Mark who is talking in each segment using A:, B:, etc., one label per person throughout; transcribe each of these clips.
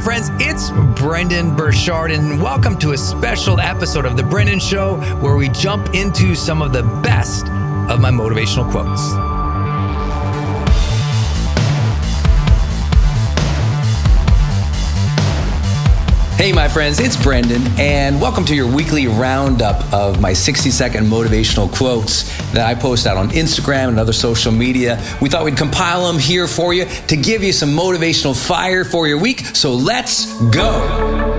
A: my friends, it's Brendon Burchard, and welcome to a special episode of The Brendon Show where we jump into some of the best of my motivational quotes. Hey, my friends, it's Brendon, and welcome to your weekly roundup of my 60 second motivational quotes that I post out on Instagram and other social media. We thought we'd compile them here for you to give you some motivational fire for your week. So let's go.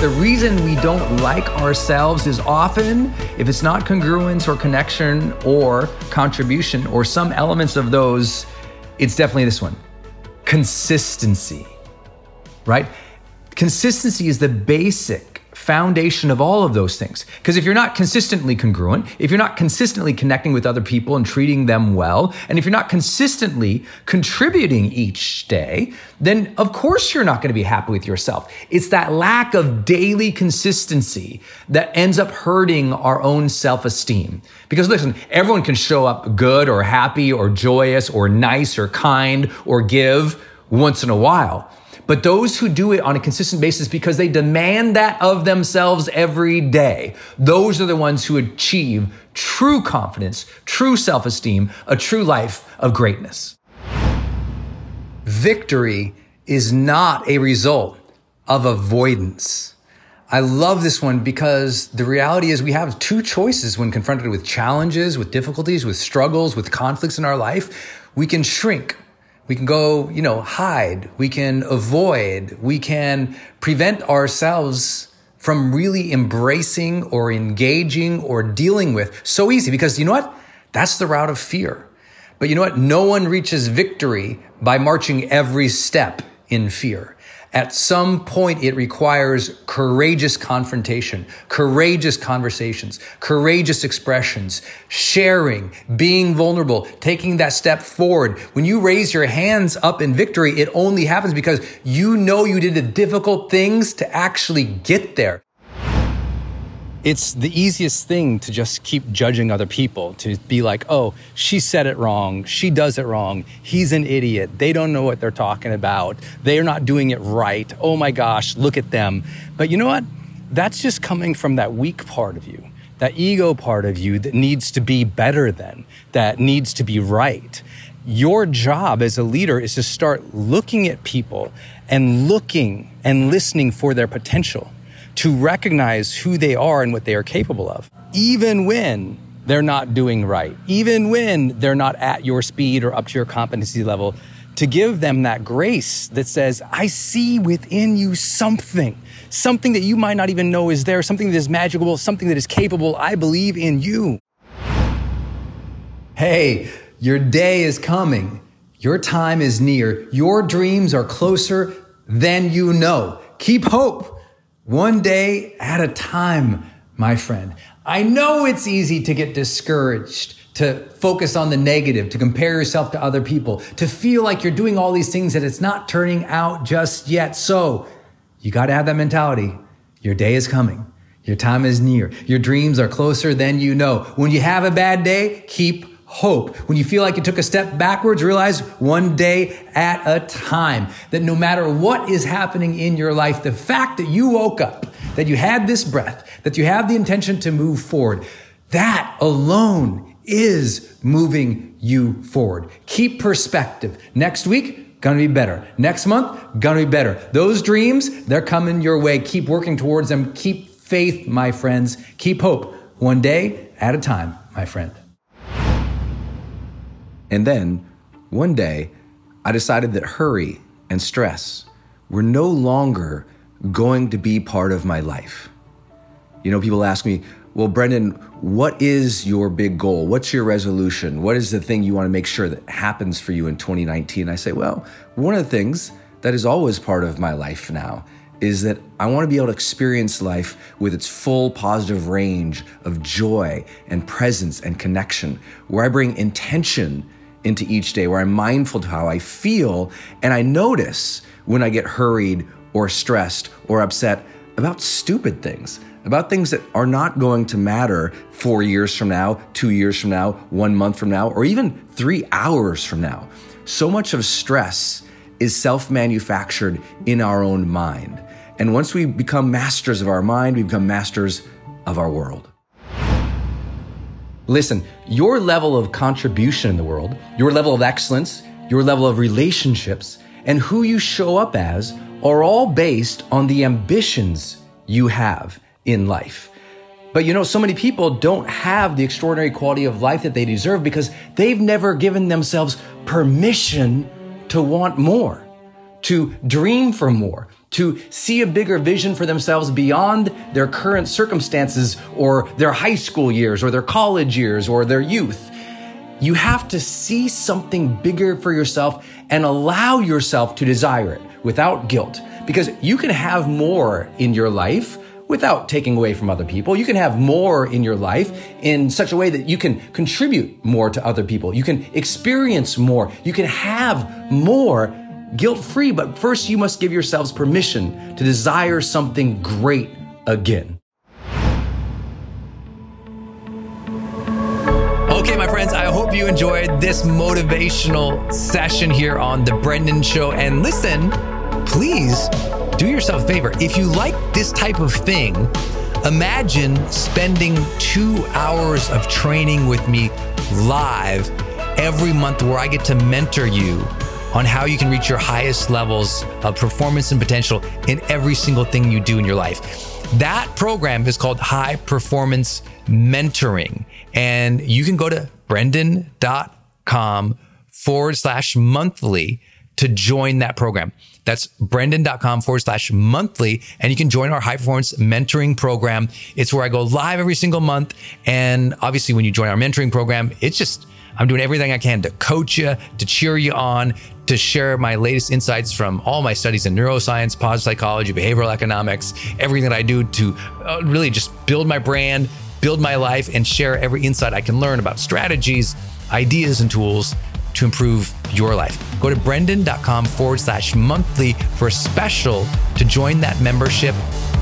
B: The reason we don't like ourselves is often if it's not congruence or connection or contribution or some elements of those, it's definitely this one consistency, right? Consistency is the basic foundation of all of those things. Because if you're not consistently congruent, if you're not consistently connecting with other people and treating them well, and if you're not consistently contributing each day, then of course you're not going to be happy with yourself. It's that lack of daily consistency that ends up hurting our own self esteem. Because listen, everyone can show up good or happy or joyous or nice or kind or give once in a while. But those who do it on a consistent basis because they demand that of themselves every day, those are the ones who achieve true confidence, true self esteem, a true life of greatness. Victory is not a result of avoidance. I love this one because the reality is we have two choices when confronted with challenges, with difficulties, with struggles, with conflicts in our life. We can shrink. We can go, you know, hide. We can avoid. We can prevent ourselves from really embracing or engaging or dealing with so easy because you know what? That's the route of fear. But you know what? No one reaches victory by marching every step in fear. At some point, it requires courageous confrontation, courageous conversations, courageous expressions, sharing, being vulnerable, taking that step forward. When you raise your hands up in victory, it only happens because you know you did the difficult things to actually get there it's the easiest thing to just keep judging other people, to be like, oh, she said it wrong. She does it wrong. He's an idiot. They don't know what they're talking about. They're not doing it right. Oh my gosh, look at them. But you know what? That's just coming from that weak part of you, that ego part of you that needs to be better than, that needs to be right. Your job as a leader is to start looking at people and looking and listening for their potential to recognize who they are and what they are capable of, even when they're not doing right, even when they're not at your speed or up to your competency level, to give them that grace that says, I see within you something, something that you might not even know is there, something that is magical, something that is capable. I believe in you. Hey, your day is coming. Your time is near. Your dreams are closer than you know. Keep hope. One day at a time, my friend. I know it's easy to get discouraged, to focus on the negative, to compare yourself to other people, to feel like you're doing all these things that it's not turning out just yet. So you got to have that mentality. Your day is coming. Your time is near. Your dreams are closer than you know. When you have a bad day, keep hope. When you feel like you took a step backwards, realize one day at a time that no matter what is happening in your life, the fact that you woke up, that you had this breath, that you have the intention to move forward, that alone is moving you forward. Keep perspective. Next week, gonna be better. Next month, gonna be better. Those dreams, they're coming your way. Keep working towards them. Keep faith, my friends. Keep hope. One day at a time, my friend.
A: And then, one day, I decided that hurry and stress were no longer going to be part of my life. You know, people ask me, well, Brendon, what is your big goal? What's your resolution? What is the thing you want to make sure that happens for you in 2019? I say, well, one of the things that is always part of my life now is that I want to be able to experience life with its full positive range of joy and presence and connection, where I bring intention into each day where I'm mindful to how I feel and I notice when I get hurried or stressed or upset about stupid things, about things that are not going to matter four years from now, two years from now, one month from now, or even three hours from now. So much of stress is self manufactured in our own mind. And once we become masters of our mind, we become masters of our world.
B: Listen, your level of contribution in the world, your level of excellence, your level of relationships, and who you show up as are all based on the ambitions you have in life. But you know, so many people don't have the extraordinary quality of life that they deserve because they've never given themselves permission to want more, to dream for more, to see a bigger vision for themselves beyond their current circumstances or their high school years or their college years or their youth. You have to see something bigger for yourself and allow yourself to desire it without guilt because you can have more in your life without taking away from other people. You can have more in your life in such a way that you can contribute more to other people. You can experience more. You can have more guilt free, but first you must give yourselves permission to desire something great again.
A: Okay, my friends, I hope you enjoyed this motivational session here on The Brendon Show. And listen, please do yourself a favor. If you like this type of thing, imagine spending two hours of training with me live every month where I get to mentor you on how you can reach your highest levels of performance and potential in every single thing you do in your life. That program is called High Performance Mentoring. And you can go to brendon.com forward slash monthly to join that program. That's brendon.com forward slash monthly. And you can join our high performance mentoring program. It's where I go live every single month. And obviously, when you join our mentoring program, it's just, I'm doing everything I can to coach you, to cheer you on, to share my latest insights from all my studies in neuroscience, positive psychology, behavioral economics, everything that I do to uh, really just build my brand, build my life, and share every insight I can learn about strategies, ideas, and tools to improve your life. Go to brendon.com forward slash monthly for a special to join that membership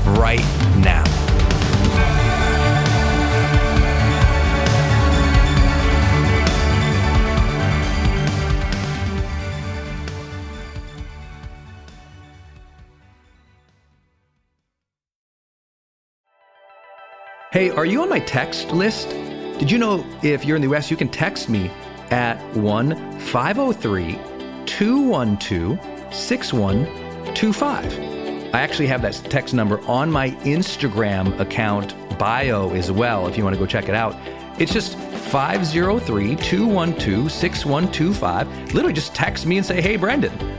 A: right now.
C: Hey, are you on my text list? Did you know if you're in the US, you can text me at 1 503 212 6125. I actually have that text number on my Instagram account bio as well if you want to go check it out. It's just 503 212 6125. Literally just text me and say, hey, Brendon.